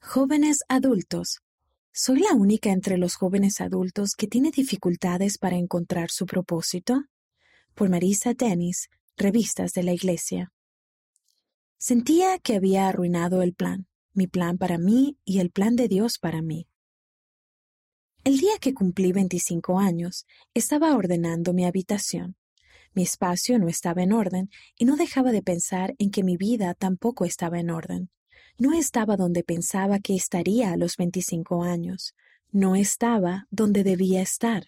Jóvenes adultos. ¿Soy la única entre los jóvenes adultos que tiene dificultades para encontrar su propósito? Por Marisa Dennis, Revistas de la Iglesia. Sentía que había arruinado el plan, mi plan para mí y el plan de Dios para mí. El día que cumplí 25 años, estaba ordenando mi habitación. Mi espacio no estaba en orden y no dejaba de pensar en que mi vida tampoco estaba en orden. No estaba donde pensaba que estaría a los 25 años. No estaba donde debía estar.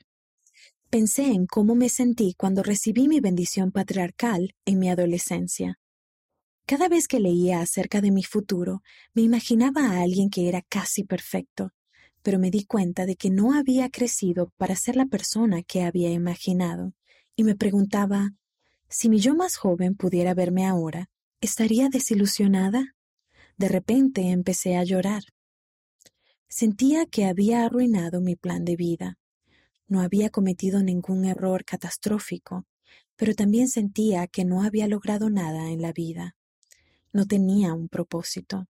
Pensé en cómo me sentí cuando recibí mi bendición patriarcal en mi adolescencia. Cada vez que leía acerca de mi futuro, me imaginaba a alguien que era casi perfecto, pero me di cuenta de que no había crecido para ser la persona que había imaginado, y me preguntaba, si mi yo más joven pudiera verme ahora, ¿estaría desilusionada? De repente empecé a llorar. Sentía que había arruinado mi plan de vida. No había cometido ningún error catastrófico, pero también sentía que no había logrado nada en la vida. No tenía un propósito.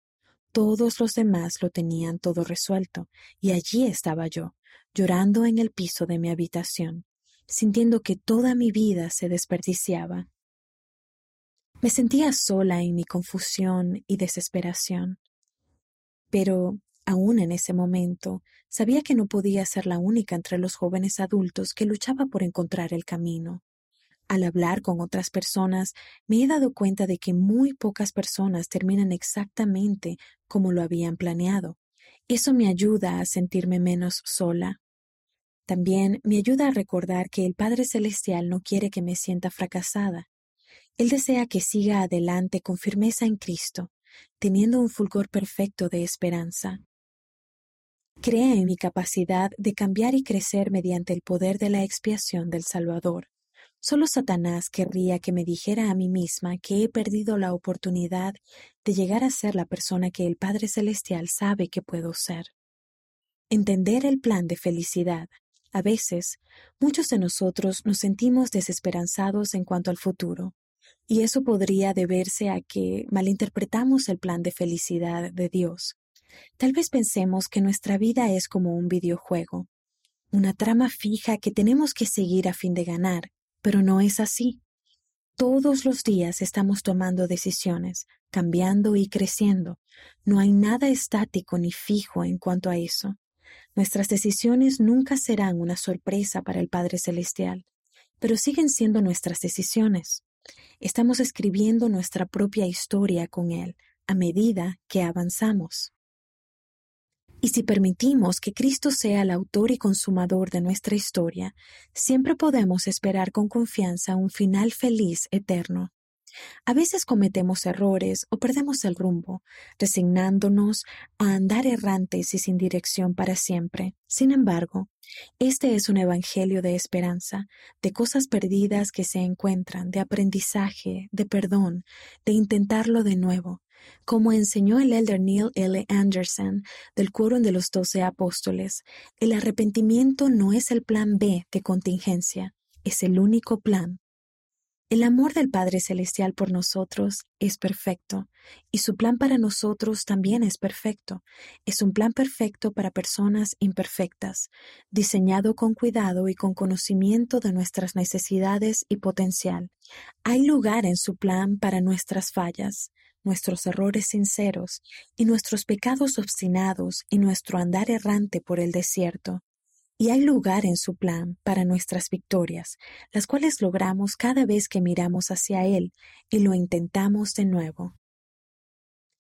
Todos los demás lo tenían todo resuelto, y allí estaba yo, llorando en el piso de mi habitación, sintiendo que toda mi vida se desperdiciaba. Me sentía sola en mi confusión y desesperación. Pero, aún en ese momento, sabía que no podía ser la única entre los jóvenes adultos que luchaba por encontrar el camino. Al hablar con otras personas, me he dado cuenta de que muy pocas personas terminan exactamente como lo habían planeado. Eso me ayuda a sentirme menos sola. También me ayuda a recordar que el Padre Celestial no quiere que me sienta fracasada. Él desea que siga adelante con firmeza en Cristo, teniendo un fulgor perfecto de esperanza. Cree en mi capacidad de cambiar y crecer mediante el poder de la expiación del Salvador. Solo Satanás querría que me dijera a mí misma que he perdido la oportunidad de llegar a ser la persona que el Padre Celestial sabe que puedo ser. Entender el plan de felicidad. A veces, muchos de nosotros nos sentimos desesperanzados en cuanto al futuro, y eso podría deberse a que malinterpretamos el plan de felicidad de Dios. Tal vez pensemos que nuestra vida es como un videojuego, una trama fija que tenemos que seguir a fin de ganar, pero no es así. Todos los días estamos tomando decisiones, cambiando y creciendo. No hay nada estático ni fijo en cuanto a eso. Nuestras decisiones nunca serán una sorpresa para el Padre Celestial, pero siguen siendo nuestras decisiones. Estamos escribiendo nuestra propia historia con Él a medida que avanzamos. Y si permitimos que Cristo sea el autor y consumador de nuestra historia, siempre podemos esperar con confianza un final feliz eterno. A veces cometemos errores o perdemos el rumbo, resignándonos a andar errantes y sin dirección para siempre. Sin embargo, este es un evangelio de esperanza, de cosas perdidas que se encuentran, de aprendizaje, de perdón, de intentarlo de nuevo, como enseñó el elder Neil L. Anderson del Quórum de los Doce Apóstoles, el arrepentimiento no es el plan B de contingencia, es el único plan. El amor del Padre Celestial por nosotros es perfecto, y su plan para nosotros también es perfecto. Es un plan perfecto para personas imperfectas, diseñado con cuidado y con conocimiento de nuestras necesidades y potencial. Hay lugar en su plan para nuestras fallas, nuestros errores sinceros y nuestros pecados obstinados y nuestro andar errante por el desierto. Y hay lugar en su plan para nuestras victorias, las cuales logramos cada vez que miramos hacia Él y lo intentamos de nuevo.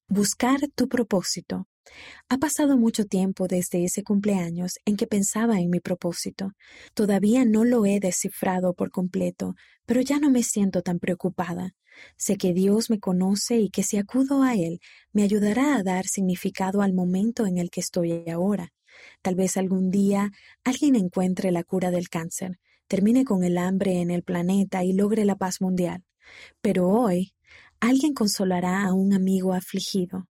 Buscar tu propósito. Ha pasado mucho tiempo desde ese cumpleaños en que pensaba en mi propósito. Todavía no lo he descifrado por completo, pero ya no me siento tan preocupada. Sé que Dios me conoce y que si acudo a Él, me ayudará a dar significado al momento en el que estoy ahora. Tal vez algún día alguien encuentre la cura del cáncer, termine con el hambre en el planeta y logre la paz mundial. Pero hoy, alguien consolará a un amigo afligido,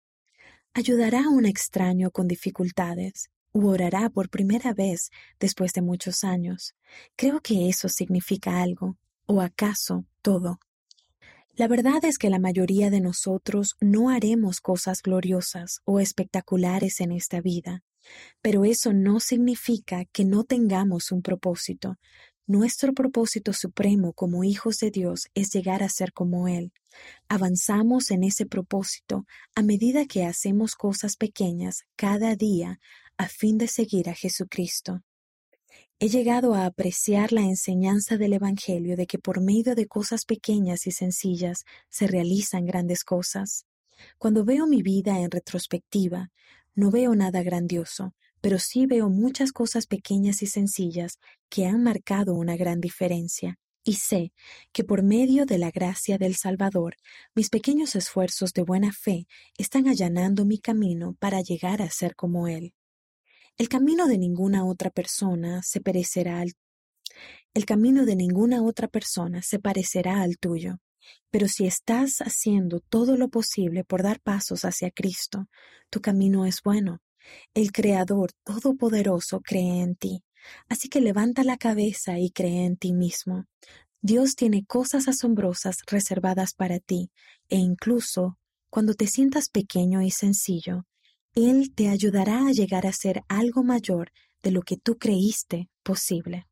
ayudará a un extraño con dificultades, u orará por primera vez después de muchos años. Creo que eso significa algo, o acaso todo. La verdad es que la mayoría de nosotros no haremos cosas gloriosas o espectaculares en esta vida, pero eso no significa que no tengamos un propósito. Nuestro propósito supremo como hijos de Dios es llegar a ser como Él. Avanzamos en ese propósito a medida que hacemos cosas pequeñas cada día a fin de seguir a Jesucristo. He llegado a apreciar la enseñanza del Evangelio de que por medio de cosas pequeñas y sencillas se realizan grandes cosas. Cuando veo mi vida en retrospectiva, no veo nada grandioso, pero sí veo muchas cosas pequeñas y sencillas que han marcado una gran diferencia. Y sé que por medio de la gracia del Salvador, mis pequeños esfuerzos de buena fe están allanando mi camino para llegar a ser como Él. El camino de ninguna otra persona se parecerá al el camino de ninguna otra persona se parecerá al tuyo. Pero si estás haciendo todo lo posible por dar pasos hacia Cristo, tu camino es bueno. El Creador Todopoderoso cree en ti. Así que levanta la cabeza y cree en ti mismo. Dios tiene cosas asombrosas reservadas para ti, e incluso cuando te sientas pequeño y sencillo, él te ayudará a llegar a ser algo mayor de lo que tú creíste posible.